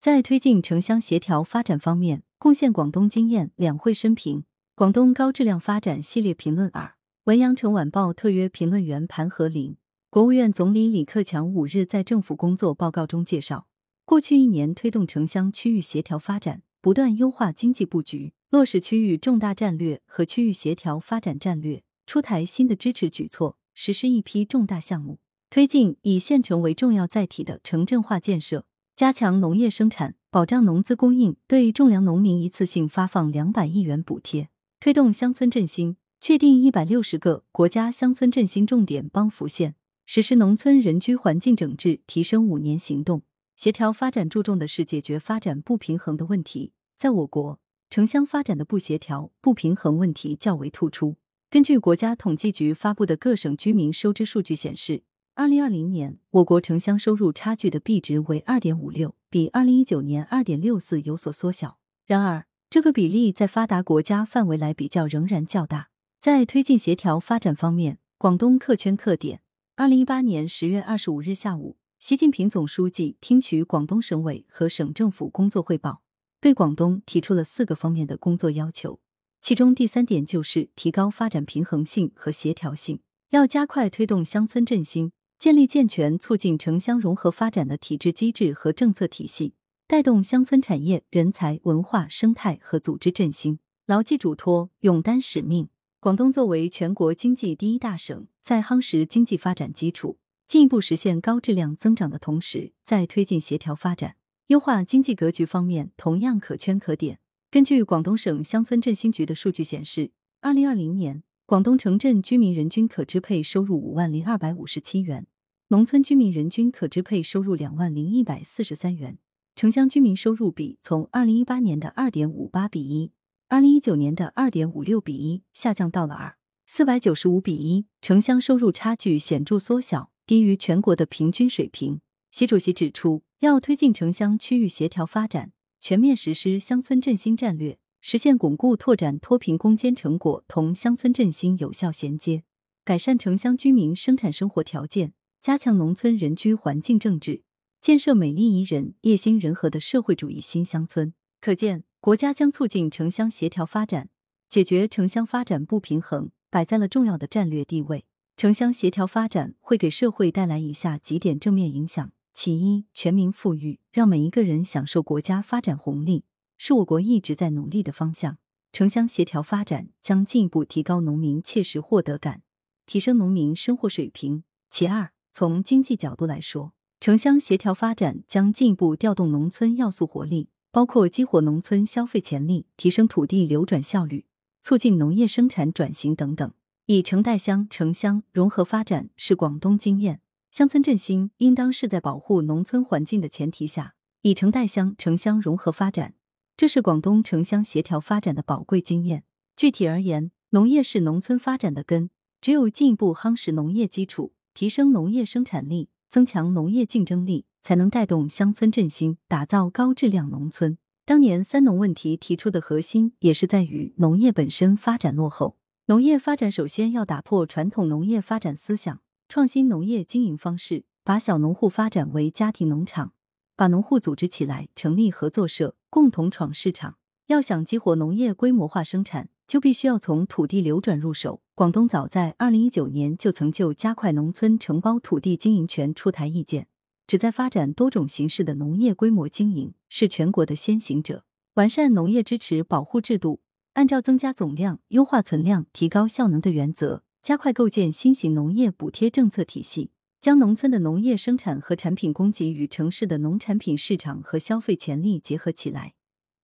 在推进城乡协调发展方面贡献广东经验。两会深评：广东高质量发展系列评论二。文阳城晚报特约评论员盘和林。国务院总理李克强五日在政府工作报告中介绍，过去一年推动城乡区域协调发展，不断优化经济布局，落实区域重大战略和区域协调发展战略，出台新的支持举措，实施一批重大项目，推进以县城为重要载体的城镇化建设。加强农业生产，保障农资供应，对种粮农民一次性发放两百亿元补贴，推动乡村振兴，确定一百六十个国家乡村振兴重点帮扶县，实施农村人居环境整治提升五年行动。协调发展注重的是解决发展不平衡的问题，在我国，城乡发展的不协调、不平衡问题较为突出。根据国家统计局发布的各省居民收支数据显示。二零二零年，我国城乡收入差距的币值为二点五六，比二零一九年二点六四有所缩小。然而，这个比例在发达国家范围来比较仍然较大。在推进协调发展方面，广东客圈客点。二零一八年十月二十五日下午，习近平总书记听取广东省委和省政府工作汇报，对广东提出了四个方面的工作要求，其中第三点就是提高发展平衡性和协调性，要加快推动乡村振兴。建立健全促进城乡融合发展的体制机制和政策体系，带动乡村产业、人才、文化、生态和组织振兴，牢记嘱托，勇担使命。广东作为全国经济第一大省，在夯实经济发展基础、进一步实现高质量增长的同时，在推进协调发展、优化经济格局方面，同样可圈可点。根据广东省乡村振兴局的数据显示，二零二零年。广东城镇居民人均可支配收入五万零二百五十七元，农村居民人均可支配收入两万零一百四十三元，城乡居民收入比从二零一八年的二点五八比一，二零一九年的二点五六比一下降到了二四百九十五比一，城乡收入差距显著缩小，低于全国的平均水平。习主席指出，要推进城乡区域协调发展，全面实施乡村振兴战略。实现巩固拓展脱贫攻坚成果同乡村振兴有效衔接，改善城乡居民生产生活条件，加强农村人居环境政治，建设美丽宜人、业兴人和的社会主义新乡村。可见，国家将促进城乡协调发展，解决城乡发展不平衡，摆在了重要的战略地位。城乡协调发展会给社会带来以下几点正面影响：其一，全民富裕，让每一个人享受国家发展红利。是我国一直在努力的方向。城乡协调发展将进一步提高农民切实获得感，提升农民生活水平。其二，从经济角度来说，城乡协调发展将进一步调动农村要素活力，包括激活农村消费潜力、提升土地流转效率、促进农业生产转型等等。以城带乡、城乡融合发展是广东经验，乡村振兴应当是在保护农村环境的前提下，以城带乡、城乡融合发展。这是广东城乡协调发展的宝贵经验。具体而言，农业是农村发展的根，只有进一步夯实农业基础，提升农业生产力，增强农业竞争力，才能带动乡村振兴，打造高质量农村。当年“三农”问题提出的核心，也是在于农业本身发展落后。农业发展首先要打破传统农业发展思想，创新农业经营方式，把小农户发展为家庭农场。把农户组织起来，成立合作社，共同闯市场。要想激活农业规模化生产，就必须要从土地流转入手。广东早在二零一九年就曾就加快农村承包土地经营权出台意见，旨在发展多种形式的农业规模经营，是全国的先行者。完善农业支持保护制度，按照增加总量、优化存量、提高效能的原则，加快构建新型农业补贴政策体系。将农村的农业生产和产品供给与城市的农产品市场和消费潜力结合起来，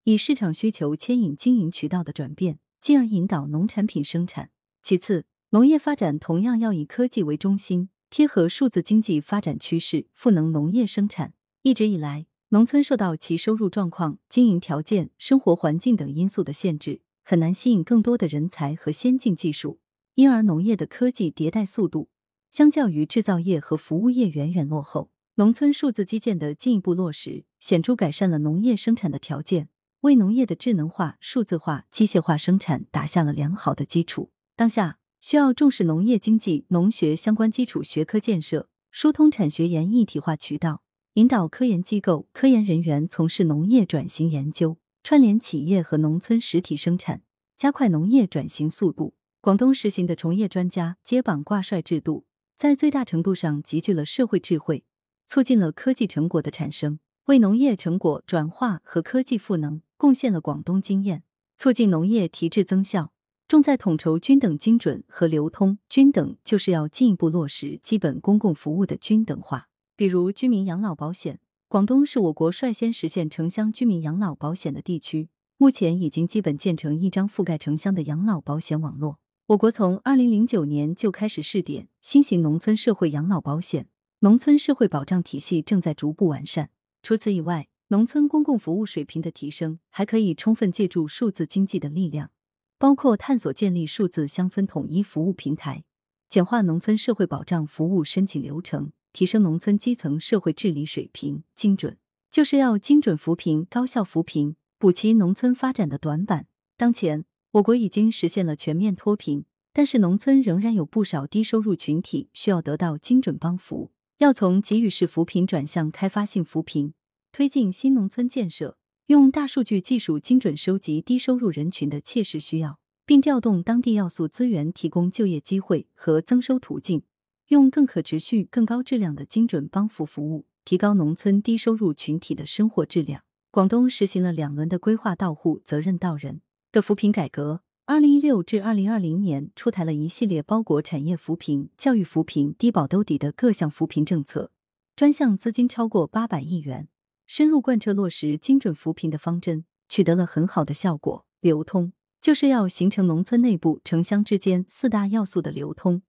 以市场需求牵引经营渠道的转变，进而引导农产品生产。其次，农业发展同样要以科技为中心，贴合数字经济发展趋势，赋能农业生产。一直以来，农村受到其收入状况、经营条件、生活环境等因素的限制，很难吸引更多的人才和先进技术，因而农业的科技迭代速度。相较于制造业和服务业远远落后，农村数字基建的进一步落实，显著改善了农业生产的条件，为农业的智能化、数字化、机械化生产打下了良好的基础。当下需要重视农业经济、农学相关基础学科建设，疏通产学研一体化渠道，引导科研机构、科研人员从事农业转型研究，串联企业和农村实体生产，加快农业转型速度。广东实行的从业专家接榜挂帅制度，在最大程度上集聚了社会智慧，促进了科技成果的产生，为农业成果转化和科技赋能贡献了广东经验，促进农业提质增效。重在统筹均等、精准和流通。均等就是要进一步落实基本公共服务的均等化，比如居民养老保险。广东是我国率先实现城乡居民养老保险的地区，目前已经基本建成一张覆盖城乡的养老保险网络。我国从二零零九年就开始试点新型农村社会养老保险，农村社会保障体系正在逐步完善。除此以外，农村公共服务水平的提升还可以充分借助数字经济的力量。包括探索建立数字乡村统一服务平台，简化农村社会保障服务申请流程，提升农村基层社会治理水平。精准就是要精准扶贫、高效扶贫，补齐农村发展的短板。当前，我国已经实现了全面脱贫，但是农村仍然有不少低收入群体需要得到精准帮扶。要从给予式扶贫转向开发性扶贫，推进新农村建设。用大数据技术精准收集低收入人群的切实需要，并调动当地要素资源，提供就业机会和增收途径，用更可持续、更高质量的精准帮扶服务，提高农村低收入群体的生活质量。广东实行了两轮的规划到户、责任到人的扶贫改革。二零一六至二零二零年，出台了一系列包裹产业扶贫、教育扶贫、低保兜底的各项扶贫政策，专项资金超过八百亿元。深入贯彻落实精准扶贫的方针，取得了很好的效果。流通就是要形成农村内部、城乡之间四大要素的流通，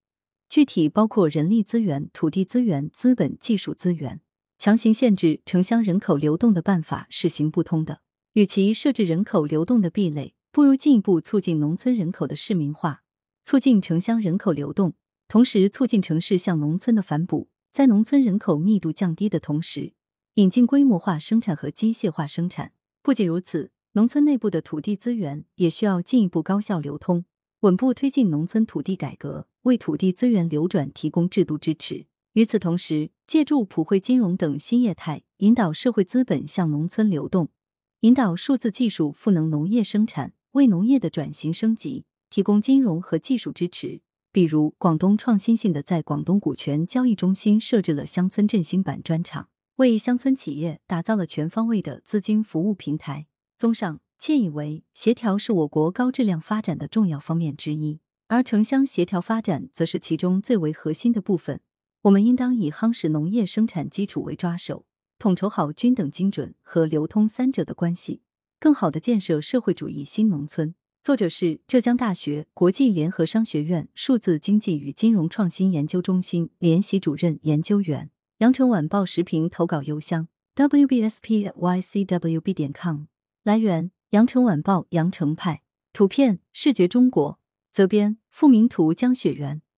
具体包括人力资源、土地资源、资本、技术资源。强行限制城乡人口流动的办法是行不通的。与其设置人口流动的壁垒，不如进一步促进农村人口的市民化，促进城乡人口流动，同时促进城市向农村的反哺。在农村人口密度降低的同时。引进规模化生产和机械化生产。不仅如此，农村内部的土地资源也需要进一步高效流通，稳步推进农村土地改革，为土地资源流转提供制度支持。与此同时，借助普惠金融等新业态，引导社会资本向农村流动，引导数字技术赋能农业生产，为农业的转型升级提供金融和技术支持。比如，广东创新性的在广东股权交易中心设置了乡村振兴板专场。为乡村企业打造了全方位的资金服务平台。综上，窃以为协调是我国高质量发展的重要方面之一，而城乡协调发展则是其中最为核心的部分。我们应当以夯实农业生产基础为抓手，统筹好均等、精准和流通三者的关系，更好的建设社会主义新农村。作者是浙江大学国际联合商学院数字经济与金融创新研究中心联席主任研究员。羊城晚报时评投稿邮箱：wbspycwb 点 com。来源：羊城晚报羊城派。图片：视觉中国。责编：付明图，江雪源。